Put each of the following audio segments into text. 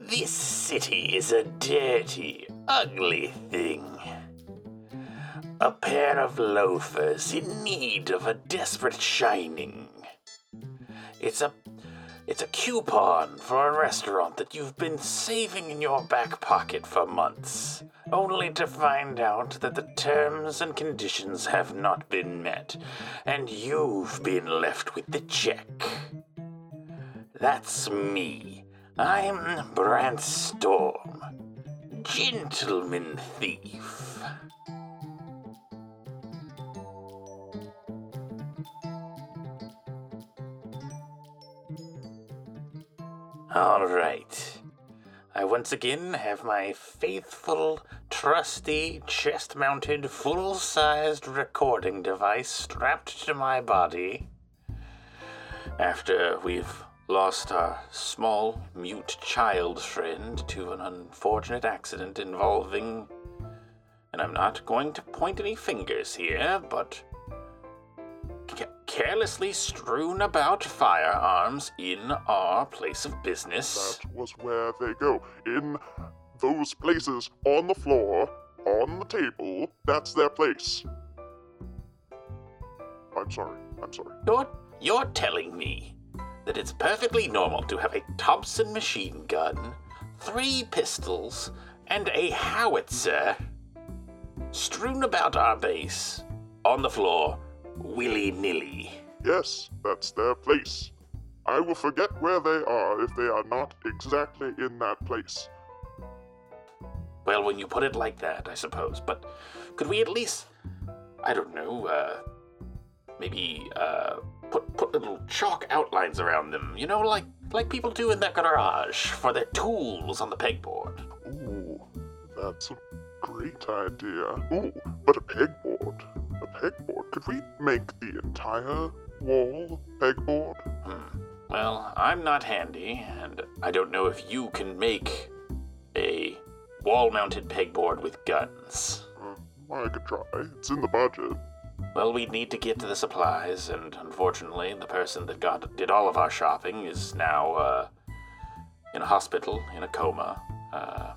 This city is a dirty, ugly thing. A pair of loafers in need of a desperate shining. It's a it's a coupon for a restaurant that you've been saving in your back pocket for months, only to find out that the terms and conditions have not been met, and you've been left with the check. That's me. I'm Brant Storme, gentleman thief. All right. I once again have my faithful, trusty, chest mounted, full sized recording device strapped to my body. After we've lost our small, mute child friend to an unfortunate accident involving. And I'm not going to point any fingers here, but carelessly strewn about firearms in our place of business. That was where they go. In those places on the floor, on the table, that's their place. I'm sorry. I'm sorry. You're, you're telling me that it's perfectly normal to have a Thompson machine gun, three pistols, and a howitzer strewn about our base, on the floor, willy nilly. Yes, that's their place. I will forget where they are if they are not exactly in that place. Well, when you put it like that, I suppose. But could we at least, I don't know, uh, maybe uh, put put little chalk outlines around them? You know, like like people do in their garage for their tools on the pegboard. Ooh, that's a great idea. Ooh, but a pegboard. A pegboard. Could we make the entire wall pegboard? Hmm. Well, I'm not handy, and I don't know if you can make a wall-mounted pegboard with guns. Uh, I could try. It's in the budget. Well, we'd need to get to the supplies, and unfortunately, the person that got did all of our shopping is now uh, in a hospital in a coma uh,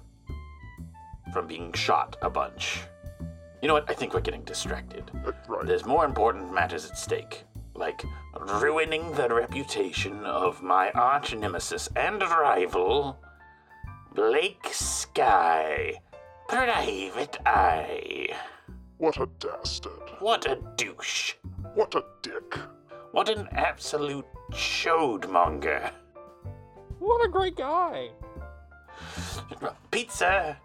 from being shot a bunch. You know what? I think we're getting distracted. Right. There's more important matters at stake, like ruining the reputation of my arch nemesis and rival, Blake Sky, Private Eye. What a dastard. What a douche. What a dick. What an absolute chode-monger. What a great guy. Pizza,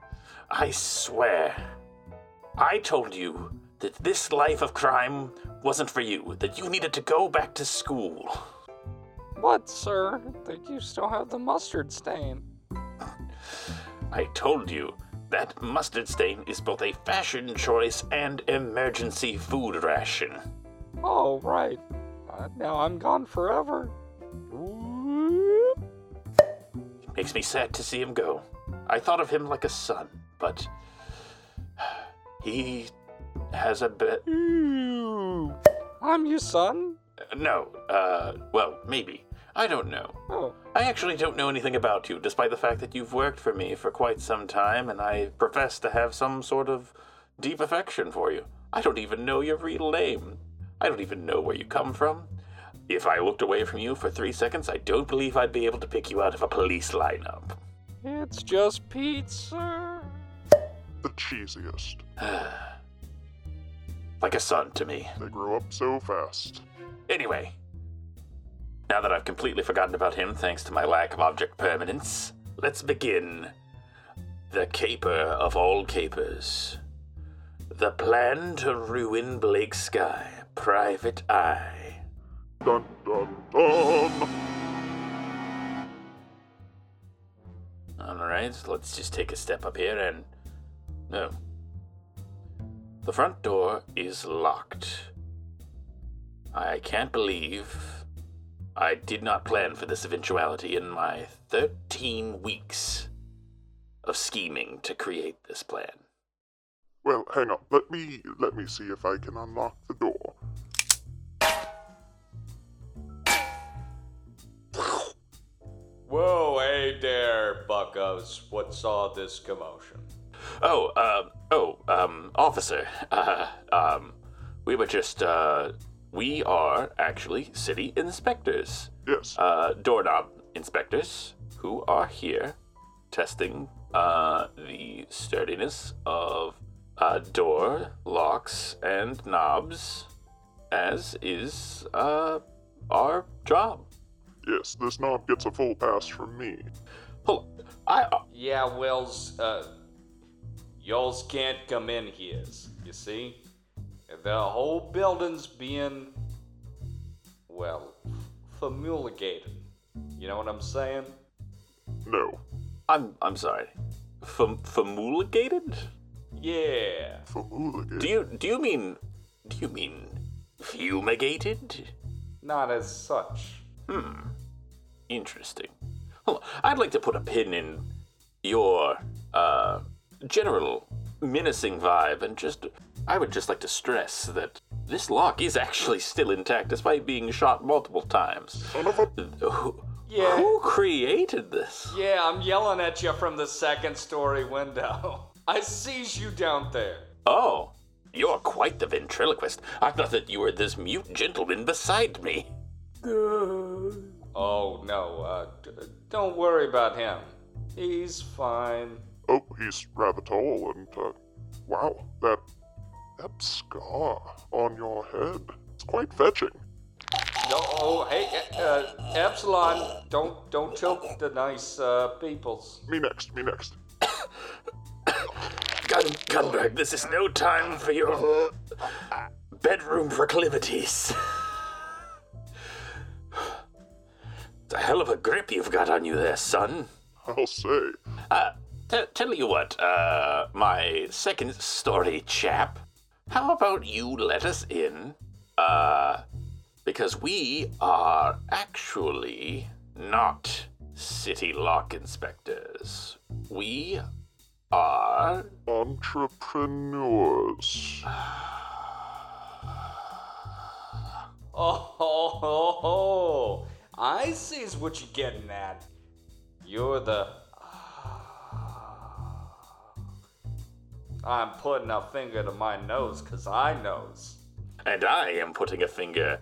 I swear, I told you that this life of crime wasn't for you, that you needed to go back to school. What, sir? That you still have the mustard stain. I told you that mustard stain is both a fashion choice and emergency food ration. Oh, right. Uh, now I'm gone forever. It makes me sad to see him go. I thought of him like a son, but he has a bit. Ew. I'm your son? No, uh, well, maybe. I don't know. Oh, I actually don't know anything about you, despite the fact that you've worked for me for quite some time, and I profess to have some sort of deep affection for you. I don't even know your real name. I don't even know where you come from. If I looked away from you for three seconds, I don't believe I'd be able to pick you out of a police lineup. it's just Pete, sir. The cheesiest. like a son to me. They grow up so fast. Anyway, now that I've completely forgotten about him thanks to my lack of object permanence, let's begin. The caper of all capers. The plan to ruin Blake Sky, Private Eye. Dun dun dun! Alright, let's just take a step up here and. No. The front door is locked. I can't believe I did not plan for this eventuality in my 13 weeks of scheming to create this plan. Well, hang on. Let me let me see if I can unlock the door. Whoa, hey there, buckos. What saw this commotion? Oh, uh, oh, um, officer. Uh, um, we were just, uh, we are actually city inspectors. Yes. Uh, doorknob inspectors who are here testing, uh, the sturdiness of, uh, door locks and knobs, as is, uh, our job. yes, this knob gets a full pass from me. Hold on. I, uh, Yeah, Wells, uh, y'alls can't come in here, you see? The whole building's being, well, fumigated. You know what I'm saying? No. I'm, I'm sorry. Fum, fumigated? Yeah. Famulagate. Do you, do you mean, do you mean fumigated? Not as such. Hmm. Interesting. Well, I'd like to put a pin in your uh, general menacing vibe and just. I would just like to stress that this lock is actually still intact despite being shot multiple times. Son of a. Who, Yeah. who created this? Yeah, I'm yelling at you from the second story window. I sees you down there. Oh, you're quite the ventriloquist. I thought that you were this mute gentleman beside me. Oh, no, uh, d- don't worry about him. He's fine. Oh, he's rather tall and, uh, wow, that. that scar on your head. It's quite fetching. No, oh, hey, uh, Epsilon, don't don't tilt the nice uh, peoples. Me next, me next. Gun, Gunberg, this is no time for your bedroom proclivities. It's a hell of a grip you've got on you there, son. I'll say. Uh, t- tell you what, uh, my second story chap, how about you let us in? Uh, because we are actually not city lock inspectors. We are Entrepreneurs. Oh, ho, ho, ho. I sees what you're getting at. You're the. I'm putting a finger to my nose because I knows. And I am putting a finger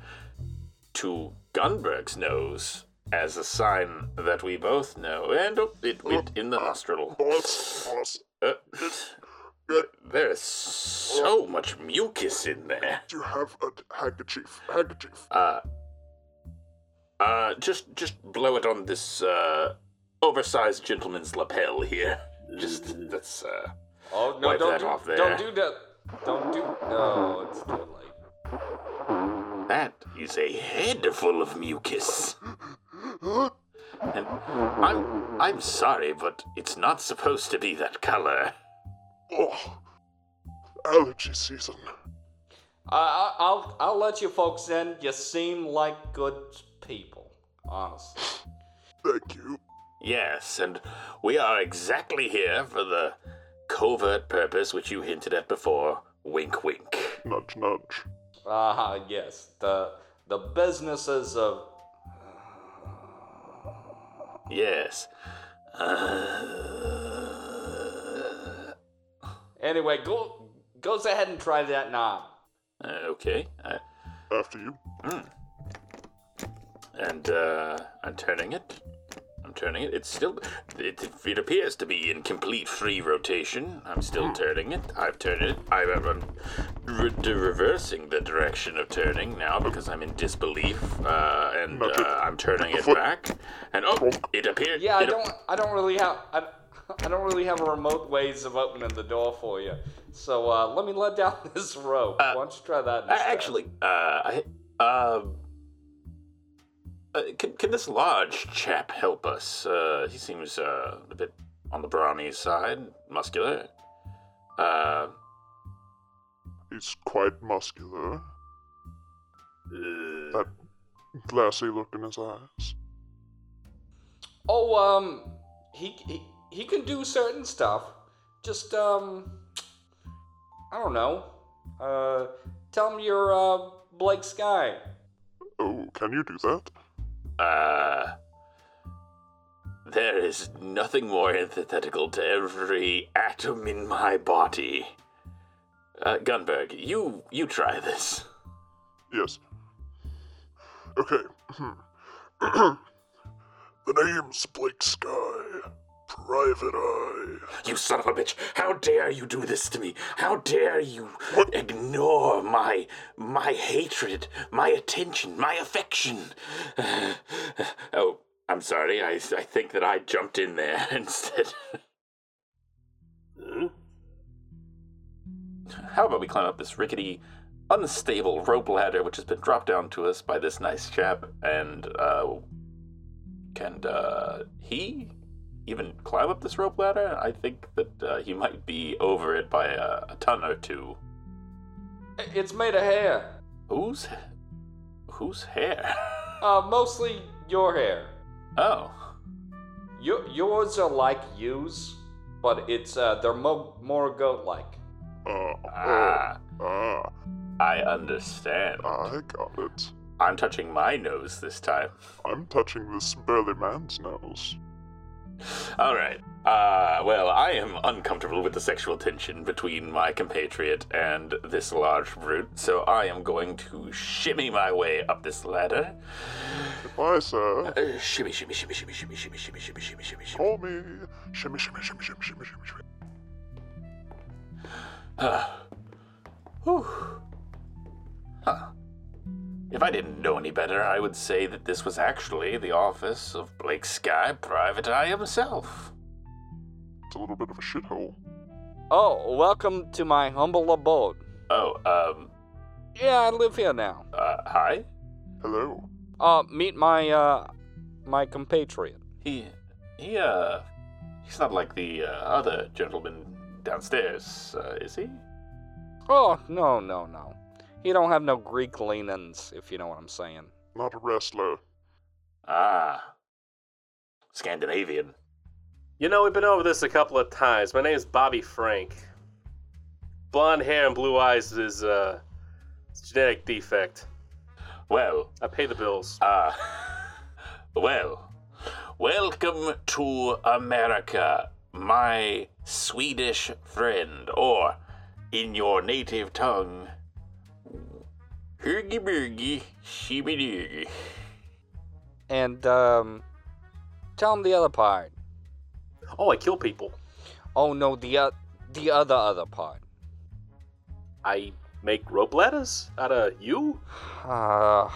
to Gunberg's nose as a sign that we both know. And oh, it went in the nostril. Boss, boss, Uh, there is so much mucus in there. do you have a handkerchief? Handkerchief. Uh, uh, just just blow it on this uh, oversized gentleman's lapel here. Just that's uh. Oh no! Wipe don't that do, off there. Don't do that. Don't do. No, it's too late. That is a head full of mucus. And I'm I'm sorry, but it's not supposed to be that color. Oh, allergy season. I, I, I'll I'll let you folks in. You seem like good people, honestly. Thank you. Yes, and we are exactly here for the covert purpose which you hinted at before. Wink, wink. Nudge, nudge. Ah, yes. The the businesses of Yes. Uh, anyway. Go goes ahead and try that knob. okay. Uh, After you. and uh, I'm turning it. I'm turning it. It's still. It, it appears to be in complete free rotation. I'm still turning it. I've turned it. I, I'm re- de- reversing the direction of turning now because I'm in disbelief. Uh, and uh, I'm turning it back. And oh, it appeared. Yeah, I don't I don't really have I, I don't really have a remote ways of opening the door for you. So uh, let me let down this rope. Why don't you try that? Uh, Instead? actually, uh, I, um, uh, can, can this large chap help us? Uh, he seems uh, a bit on the brawny side, muscular. Uh, He's quite muscular. uh, That glassy look in his eyes. Oh, um, he, he he can do certain stuff. Just um, I don't know. Uh, tell him you're uh Blake Sky. Oh, can you do that? Uh, there is nothing more antithetical to every atom in my body. Uh, Gunberg, you you try this. Yes. Okay. the name's Blake Sky. Private Eye. You son of a bitch! How dare you do this to me? How dare you ignore my my hatred, my attention, my affection? oh, I'm sorry. I I think that I jumped in there instead. How about we climb up this rickety, unstable rope ladder, which has been dropped down to us by this nice chap, and uh, can uh, he even climb up this rope ladder? I think that uh, he might be over it by a, a ton or two. It's made of hair. Whose whose hair? Uh, mostly your hair. Oh, Your, yours are like yous, but it's uh, they're mo- more goat-like. Uh, ah, uh, ah, I understand. I got it. I'm touching my nose this time. I'm touching this burly man's nose. All right. Uh, well, I am uncomfortable with the sexual tension between my compatriot and this large brute, so I am going to shimmy my way up this ladder. Goodbye, sir. Uh, shimmy, shimmy, shimmy, shimmy, shimmy, shimmy, shimmy, shimmy, shimmy, shimmy, shimmy. Call me. Shimmy, shimmy, shimmy, shimmy, shimmy, shimmy, shimmy. Uh, whew. Huh. If I didn't know any better, I would say that this was actually the office of Blake Sky, Private Eye himself. It's a little bit of a shithole. Oh, welcome to my humble abode. Oh, um, Yeah, I live here now. uh, hi? Hello. Uh, meet my, uh, my compatriot. He, he, uh, he's not like the uh, other gentleman downstairs, uh, is he? Oh, no, no, no. He don't have no Greek leanings, if you know what I'm saying. Not a wrestler. Ah, Scandinavian. You know, we've been over this a couple of times. My name's Bobby Frank. Blonde hair and blue eyes is uh, a genetic defect. Well, I pay the bills. uh, well, welcome to America, my Swedish friend, or in your native tongue, Hergy Burgy Shibidurgy. And, um, tell him the other part. Oh, I kill people. Oh, no, the, uh, the other, other part. I make rope ladders out of you. Ah,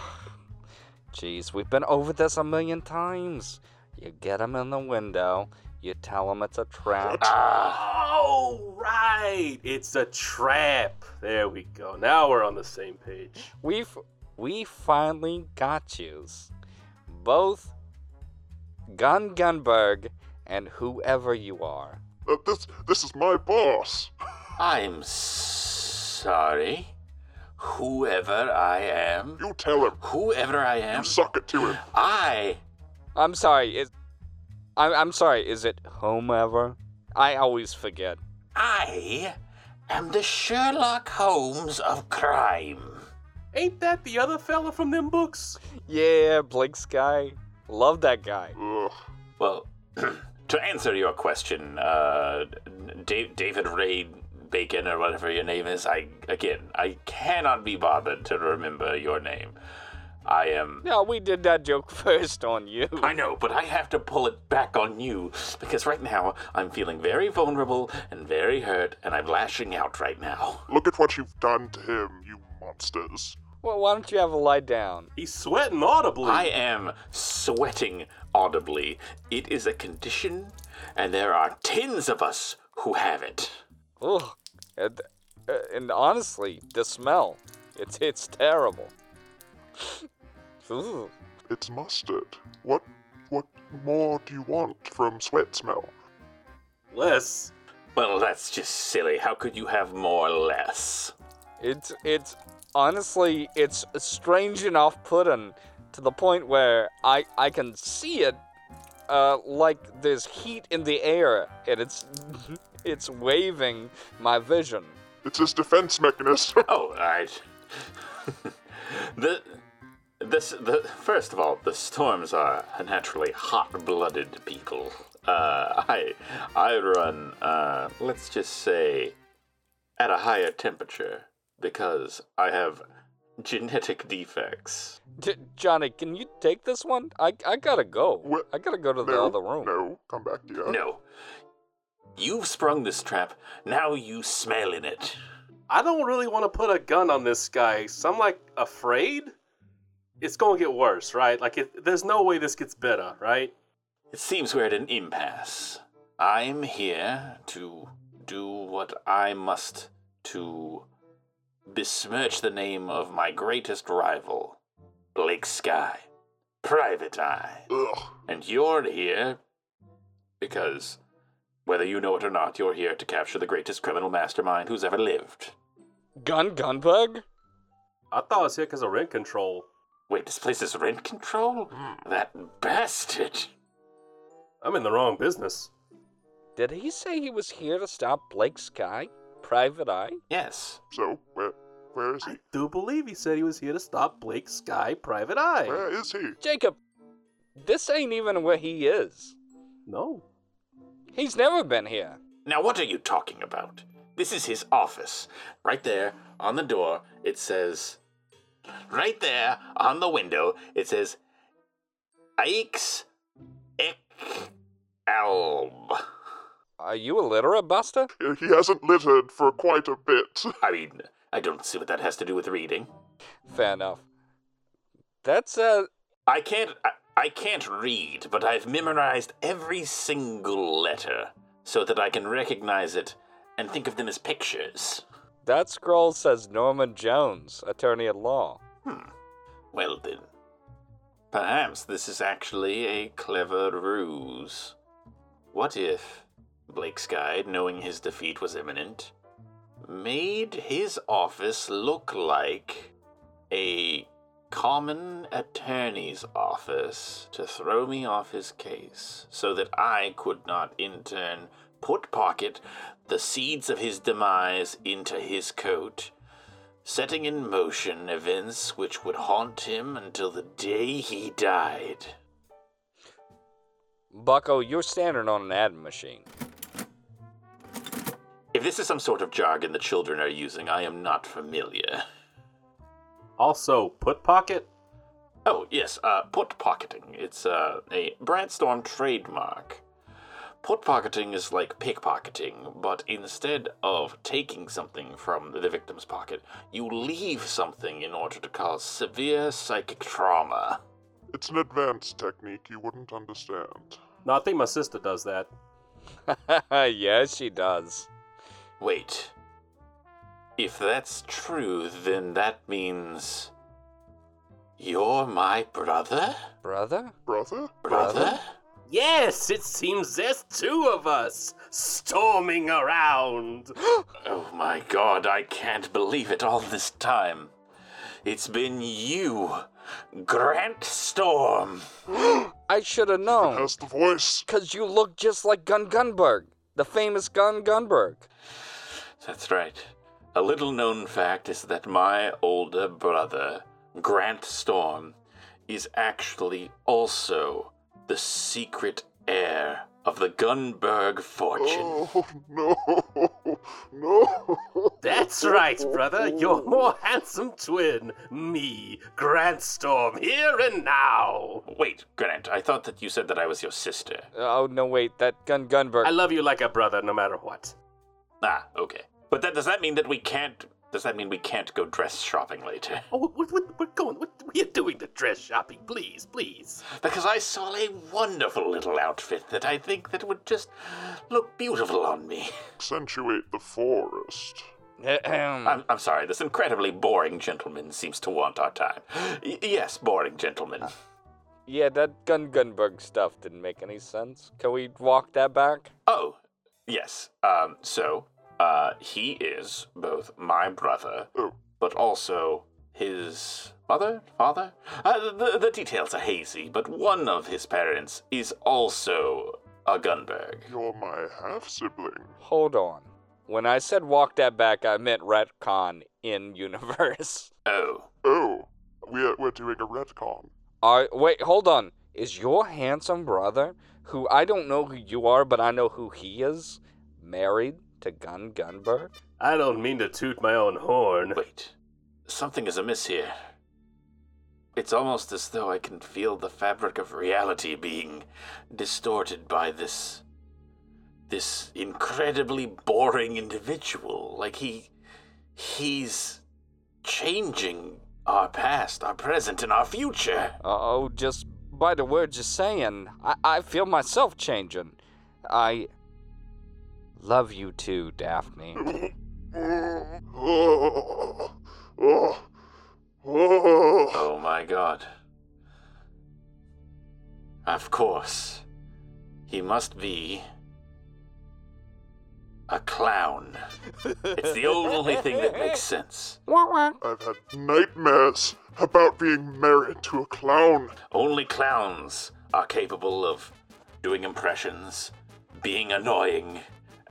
jeez, we've been over this a million times. You get him in the window, you tell him it's a trap. Oh, right. It's a trap. There we go. Now we're on the same page. We've we finally got yous. Both Gun Gunberg and whoever you are. Uh, this this is my boss. I'm sorry. Whoever I am, You tell him. whoever I am. You am, suck it to him. I I'm sorry, is I'm I'm sorry, is it whomever? I always forget. I am the Sherlock Holmes of crime. Ain't that the other fella from them books? Yeah, Blake Sky. Love that guy. Ugh. Well, to answer your question, uh, Da- David Ray Bacon or whatever your name is, I again, I cannot be bothered to remember your name. I am. No, we did that joke first on you. I know, but I have to pull it back on you because right now I'm feeling very vulnerable and very hurt, and I'm lashing out right now. Look at what you've done to him, you monsters. Well, why don't you have a lie down? He's sweating audibly. I am sweating audibly. It is a condition, and there are tens of us who have it. Ugh. And, uh, and honestly, the smell. It's it's terrible. Ugh. It's mustard. What what more do you want from sweat smell? Less. Well, that's just silly. How could you have more or less? It's it's honestly it's strange and off-putting to the point where I I can see it, uh, like there's heat in the air and it's it's waving my vision. It's his defense mechanism. Oh, I. the, the this, the, first of all, the storms are naturally hot-blooded people. Uh, I, I run, uh, let's just say, at a higher temperature because I have genetic defects. J- Johnny, can you take this one? I, I gotta go. What? I gotta go to the no, other room. no, come back here. No. You've sprung this trap. Now you smell in it. I don't really want to put a gun on this guy. So I'm like afraid it's gonna get worse, right? Like it, there's no way this gets better, right? It seems we're at an impasse. I'm here to do what I must to besmirch the name of my greatest rival, Blake Sky, Private Eye. Ugh. And you're here because, whether you know it or not, you're here to capture the greatest criminal mastermind who's ever lived. Gun Gunberg? I thought I was here because of rent control. Wait, this place is rent control? Hmm. That bastard! I'm in the wrong business. Did he say he was here to stop Blake Sky? Private Eye? Yes. So, where, where is he? I do believe he said he was here to stop Blake Sky Private Eye. Where is he? Jacob, this ain't even where he is. No. He's never been here. Now, what are you talking about? This is his office. Right there on the door, it says. Right there on the window, it says. Ix Ek Alb. Are you illiterate, Buster? He hasn't littered for quite a bit. I mean, I don't see what that has to do with reading. Fair enough. That's, uh, I can't. I, I can't read, but I've memorized every single letter so that I can recognize it and think of them as pictures. That scroll says Norman Jones, attorney at law. Hmm. Well then, perhaps this is actually a clever ruse. What if Blake Sky, knowing his defeat was imminent, made his office look like a common attorney's office to throw me off his case so that I could not in turn put pocket the seeds of his demise into his coat setting in motion events which would haunt him until the day he died. Bucko, you're standing on an adding machine. If this is some sort of jargon the children are using, I am not familiar. Also, put pocket. Oh, yes, uh, put pocketing. It's uh, a Brant Storme trademark. Put pocketing is like pickpocketing, but instead of taking something from the victim's pocket, you leave something in order to cause severe psychic trauma. It's an advanced technique you wouldn't understand. No, I think my sister does that. yes, she does. Wait. If that's true, then that means. You're my brother? Brother? Brother? Brother? Yes, it seems there's two of us storming around. Oh my god, I can't believe it all this time. It's been you, Grant Storme. I should have known. Has the voice. Because you look just like Gun Gunberg, the famous Gun Gunberg. That's right. A little known fact is that my older brother, Grant Storme, is actually also the secret heir of the Gunberg fortune. Oh, no. No. That's right, brother. Your more handsome twin, me, Grant Storme, here and now. Wait, Grant, I thought that you said that I was your sister. Oh, no, wait, that Gun Gunberg. I love you like a brother, no matter what. Ah, okay. But that does that mean that we can't does that mean we can't go dress shopping later? Oh, what, what, we're going. What, we're doing the dress shopping, please, please. Because I saw a wonderful little outfit that I think that would just look beautiful on me. Accentuate the forest. I'm, I'm sorry, this incredibly boring gentleman seems to want our time. Y- yes, boring gentleman. yeah, that Gun Gunberg stuff didn't make any sense. Can we walk that back? Oh, yes. Um, so, uh, he is both my brother, Oh. but also his mother, father? Uh, the, the details are hazy, but one of his parents is also a Gunberg. You're my half sibling. Hold on. When I said walk that back, I meant retcon in universe. Oh, Oh, we're, we're doing a retcon. Are wait, hold on. Is your handsome brother, who I don't know who you are, but I know who he is, married to Gun Gunberg? I don't mean to toot my own horn. Wait, something is amiss here. It's almost as though I can feel the fabric of reality being distorted by this. this incredibly boring individual. Like he. he's changing our past, our present, and our future. Oh, just by the words you're saying, I, I feel myself changing. I love you too, Daphne. Oh, my god. Of course. He must be. a clown. It's the only thing that makes sense. I've had nightmares about being married to a clown. Only clowns are capable of doing impressions, being annoying,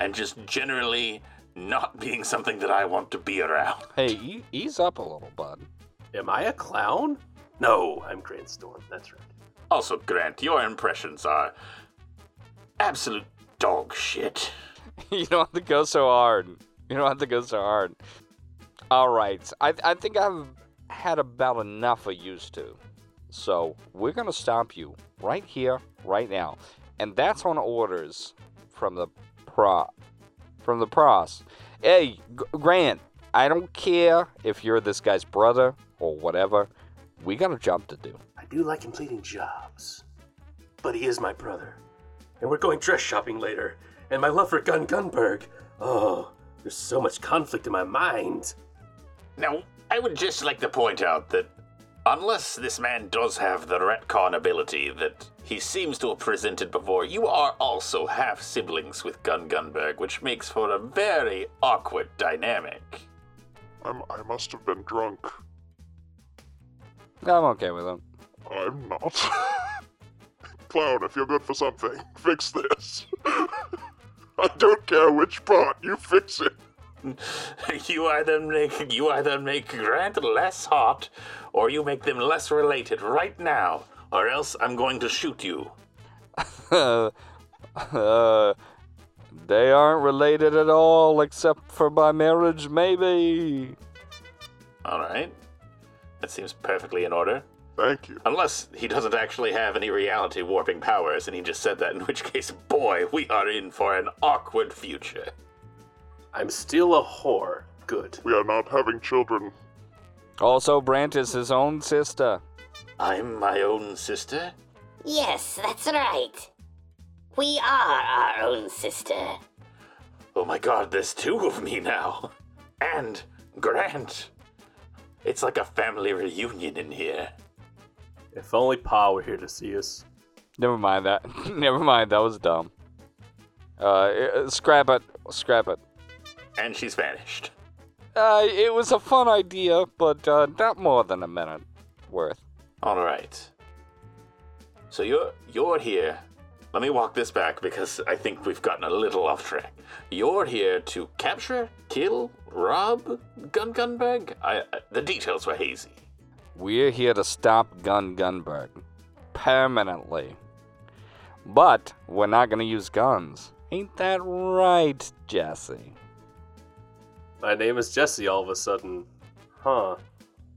and just generally not being something that I want to be around. Hey, e- ease up a little, bud. Am I a clown? No, I'm Grant Storme. That's right. Also, Grant, your impressions are absolute dog shit. you don't have to go so hard. You don't have to go so hard. All right, I I think I've had about enough of used to. So we're gonna stop you right here, right now, and that's on orders from the pro, from the pros. Hey, Grant, I don't care if you're this guy's brother or whatever. We got a job to do. I do like completing jobs. But he is my brother. And we're going dress shopping later. And my love for Gun Gunberg. Oh, there's so much conflict in my mind. Now, I would just like to point out that unless this man does have the retcon ability that he seems to have presented before, you are also half siblings with Gun Gunberg, which makes for a very awkward dynamic. I'm, I must have been drunk. I'm okay with it. I'm not. Clown, if you're good for something, fix this. I don't care which part, you fix it. you either make you either make Grant less hot, or you make them less related right now, or else I'm going to shoot you. uh, they aren't related at all, except for by marriage, maybe. All right, that seems perfectly in order. Thank you. Unless he doesn't actually have any reality warping powers, and he just said that, in which case, boy, we are in for an awkward future. I'm still a whore. Good. We are not having children. Also, Brant is his own sister. I'm my own sister? Yes, that's right. We are our own sister. Oh my god, there's two of me now. And Grant. It's like a family reunion in here. If only Pa were here to see us. Never mind that. Never mind, that was dumb. Uh, uh, scrap it. Scrap it. And she's vanished. Uh, it was a fun idea, but uh, not more than a minute worth. All right. So you're you're here. Let me walk this back because I think we've gotten a little off track. You're here to capture, kill, rob Gun Gunberg. I, I the details were hazy. We're here to stop Gun Gunberg. Permanently. But we're not gonna use guns. Ain't that right, Jesse? My name is Jesse all of a sudden. Huh.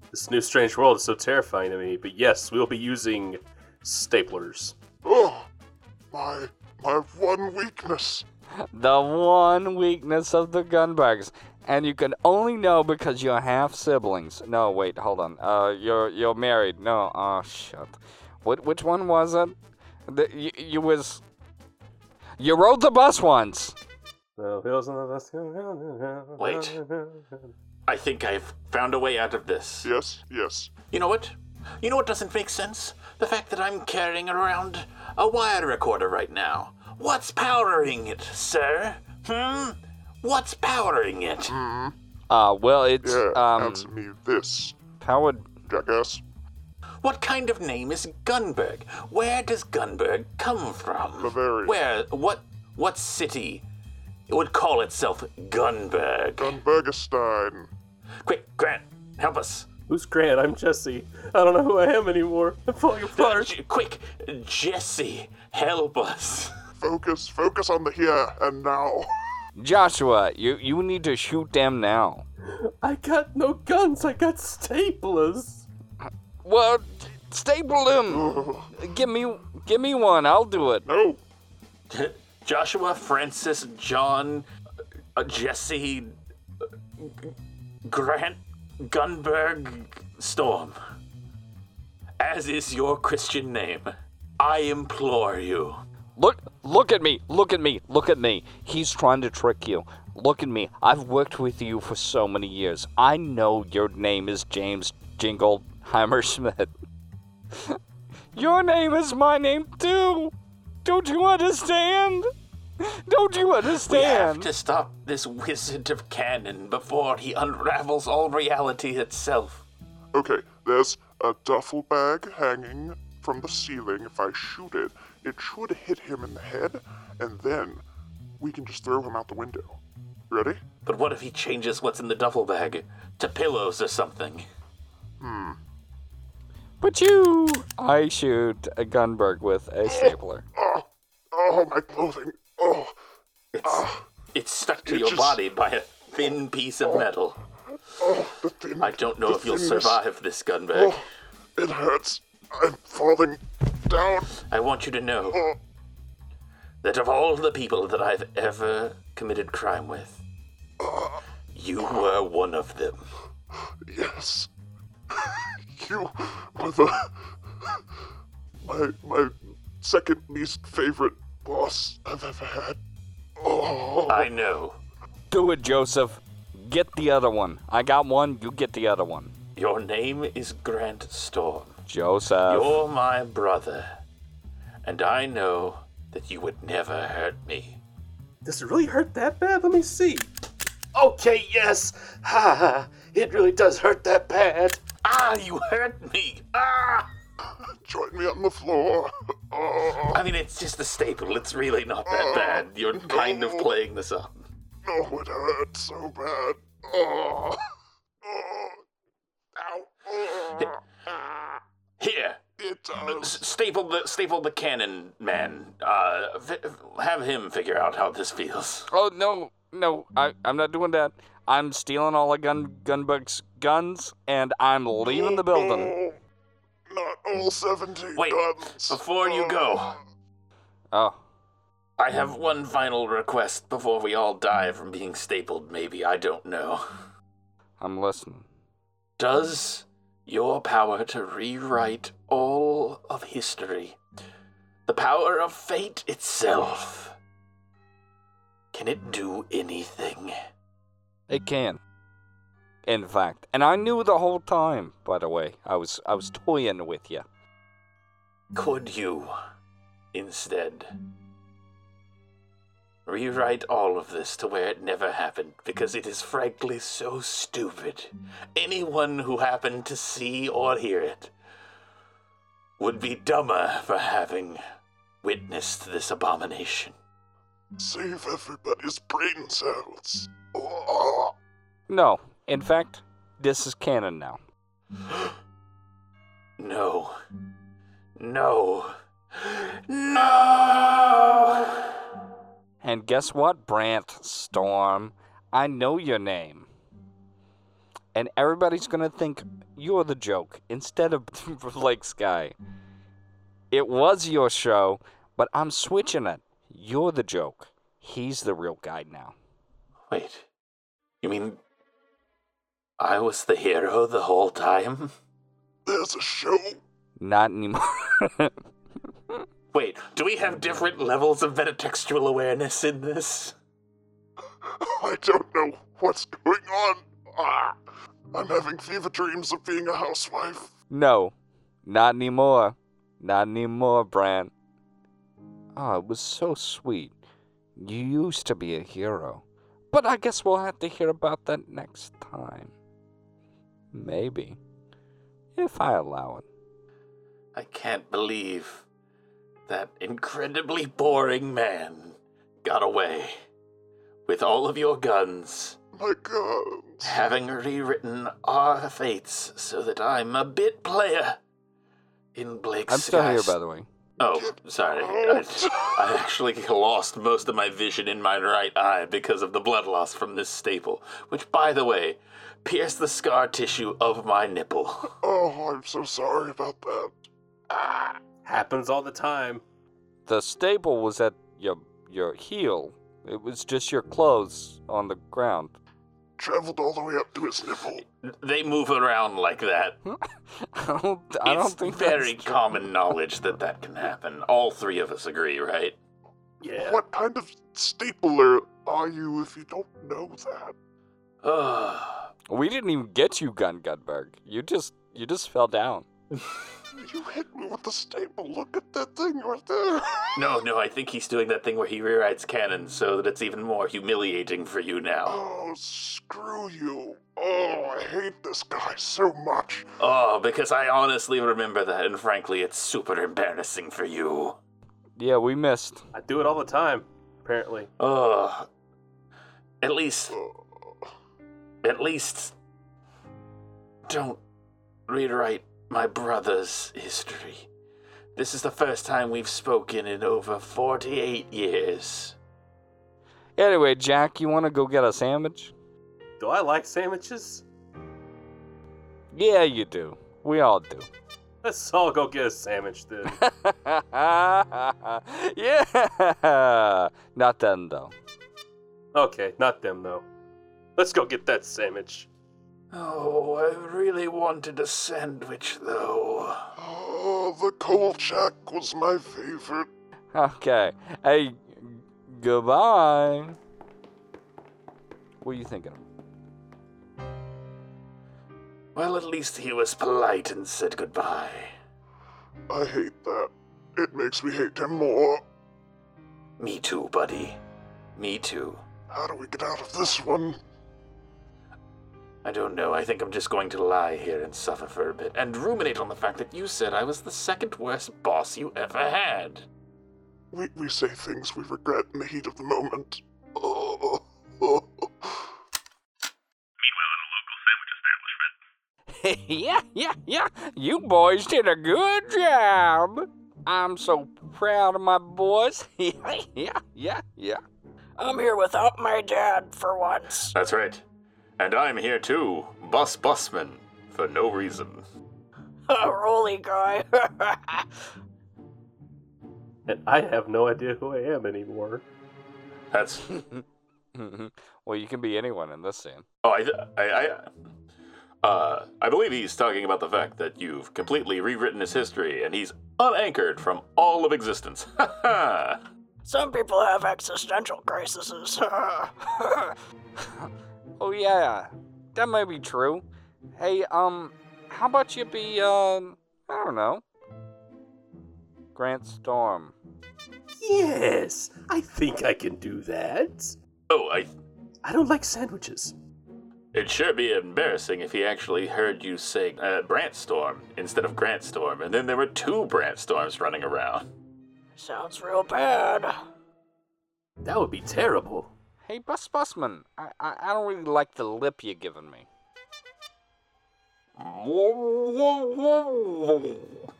This new strange world is so terrifying to me, but yes, we'll be using staplers. Oh, my, my one weakness. The one weakness of the Gunbergs. And you can only know because you're half siblings. No, wait, hold on. Uh, you're you're married. No, oh shit. What which one was it? The, you, you was. You rode the bus once. No, it wasn't the best. Wait. I think I've found a way out of this. Yes, yes. You know what? You know what doesn't make sense? The fact that I'm carrying around a wire recorder right now. What's powering it, sir? Hmm? What's powering it? Hmm. Uh, well, it's Yeah, um answer me this, powered. jackass. What kind of name is Gunberg? Where does Gunberg come from? Bavaria. Where? What? What city would call itself Gunberg? Gunbergestein. Quick, Grant, help us. Who's Grant? I'm Jesse. I don't know who I am anymore. I'm falling apart. J- quick, Jesse, help us. Focus, focus on the here and now. Joshua, you you need to shoot them now. I got no guns. I got staplers. Well, staple them. give me give me one. I'll do it. No, Joshua, Francis, John, uh, Jesse, uh, Grant, Gunberg, Storme. As is your Christian name, I implore you. Look look at me. Look at me. Look at me. He's trying to trick you. Look at me. I've worked with you for so many years. I know your name is James Jingleheimer Schmidt. your name is my name too. Don't you understand? Don't you understand? We have to stop this wizard of canon before he unravels all reality itself. Okay, there's a duffel bag hanging from the ceiling. If I shoot it, it should hit him in the head, and then we can just throw him out the window. Ready? But what if he changes what's in the duffel bag to pillows or something? Hmm. But you, I shoot a Gunberg with a stapler. Oh, oh, my clothing. Oh, It's, ah. it's stuck to it your just- body by a thin piece of oh. metal. oh, the thin. I don't know the if you'll thinness. survive this gunbag. Oh, it hurts. I'm falling down. I want you to know Oh, that of all the people that I've ever committed crime with, ah. you were one of them. yes. you were the my my second least favorite boss I've ever had. Oh, I know. Do it, Joseph. Get the other one. I got one. You get the other one. Your name is Grant Storme. Joseph. You're my brother. And I know that you would never hurt me. Does it really hurt that bad? Let me see. Okay, yes. Ha ha. It really does hurt that bad. Ah, you hurt me! Ah! join me on the floor. Oh, I mean, it's just a staple. It's really not that bad. You're kind of playing this up. no, it hurts so bad. Oh, oh, ow. Oh, Here, it does. staple the staple the cannon man. Uh, fi- have him figure out how this feels. Oh no, no, I, I'm not doing that. I'm stealing all of Gun Gunberg's guns, and I'm leaving the building. Oh, not all 17 Wait, guns. before you oh. go. Oh, Oh, I have one final request before we all die from being stapled. Maybe I don't know. I'm listening. Does your power to rewrite all of history, the power of fate itself, can it do anything? It can. In fact, and I knew the whole time. By the way, I was I was toying with you. Could you, instead, rewrite all of this to where it never happened? Because it is frankly so stupid. Anyone who happened to see or hear it would be dumber for having witnessed this abomination. Save everybody's brain cells. Oh, No, in fact, this is canon now. No. No. No! And guess what, Brant Storme? I know your name. And everybody's gonna think you're the joke instead of Blake Sky. It was your show, but I'm switching it. You're the joke. He's the real guy now. Wait. You mean I was the hero the whole time? there's a show. Not anymore. Wait, do we have different levels of metatextual awareness in this? I don't know what's going on. Ah, I'm having fever dreams of being a housewife. no, not anymore. Not anymore, Brant. Oh, it was so sweet. You used to be a hero. But I guess we'll have to hear about that next time. Maybe. If I allow it. I can't believe that incredibly boring man got away with all of your guns my god. having rewritten our fates so that I'm a bit player in Blake's I'm still here, by the way. Oh, sorry. I, I actually lost most of my vision in my right eye because of the blood loss from this staple, which, by the way, pierced the scar tissue of my nipple. Oh, I'm so sorry about that. Happens all the time. The staple was at your your heel. It was just your clothes on the ground. Traveled all the way up to his nipple. They move around like that. I don't, I don't it's think very that's true. common knowledge that that can happen. All three of us agree, right? Yeah. What kind of stapler are you if you don't know that? Ugh. We didn't even get you, Gun Gunberg. You just you just fell down. You hit me with the staple. Look at that thing right there. no, no, I think he's doing that thing where he rewrites canon so that it's even more humiliating for you now. Oh, screw you. Oh, I hate this guy so much. Oh, because I honestly remember that, and frankly, it's super embarrassing for you. Yeah, we missed. I do it all the time, apparently. Oh. At least, at least, don't rewrite my brother's history. This is the first time we've spoken in over 48 years. Anyway, Jack, you want to go get a sandwich? Do I like sandwiches? Yeah, you do. We all do. Let's all go get a sandwich then. yeah. Not them, though. okay, not them though. Let's go get that sandwich. Oh, I really wanted a sandwich, though. oh, the Kolchak was my favorite. Okay. Hey, goodbye. What are you thinking? Well, at least he was polite and said goodbye. I hate that. It makes me hate him more. Me too, buddy. Me too. How do we get out of this one? I don't know. I think I'm just going to lie here and suffer for a bit and ruminate on the fact that you said I was the second worst boss you ever had. We, we say things we regret in the heat of the moment. Oh, oh, oh. Meanwhile, at a local sandwich establishment. yeah, yeah, yeah. You boys did a good job. I'm so proud of my boys. yeah, yeah, yeah, yeah. I'm here without my dad for once. That's right. And I'm here too, Bus Busman, for no reason. Rolly guy. And I have no idea who I am anymore. That's. well, you can be anyone in this scene. Oh, I. I. I uh, I believe he's talking about the fact that you've completely rewritten his history and he's unanchored from all of existence. Ha ha! Some people have existential crises. Oh yeah, that might be true. Hey, um, how about you be, um, I don't know, Grant Storme? Yes, I think I can do that. Oh, I. I don't like sandwiches. It'd sure be embarrassing if he actually heard you say uh, Brant Storme instead of Grant Storme, and then there were two Brant Stormes running around. Sounds real bad. That would be terrible. Hey, Bus Busman, I, I, I don't really like the lip you're giving me.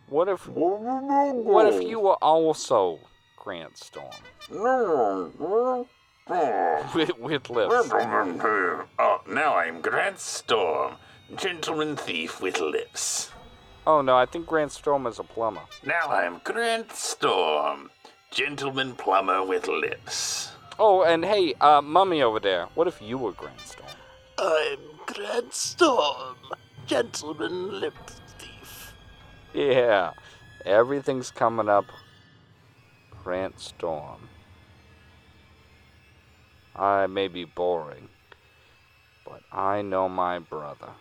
What if, what if you were also Grant Storme with, with lips? Oh, now I'm Grant Storme, gentleman thief with lips. Oh no, I think Grant Storme is a plumber. Now I'm Grant Storme, gentleman plumber with lips. Oh, and hey, uh, mummy over there, what if you were Grant Storme? I'm Grant Storme, gentleman lip thief. Yeah, everything's coming up. Grant Storme. I may be boring, but I know my brother.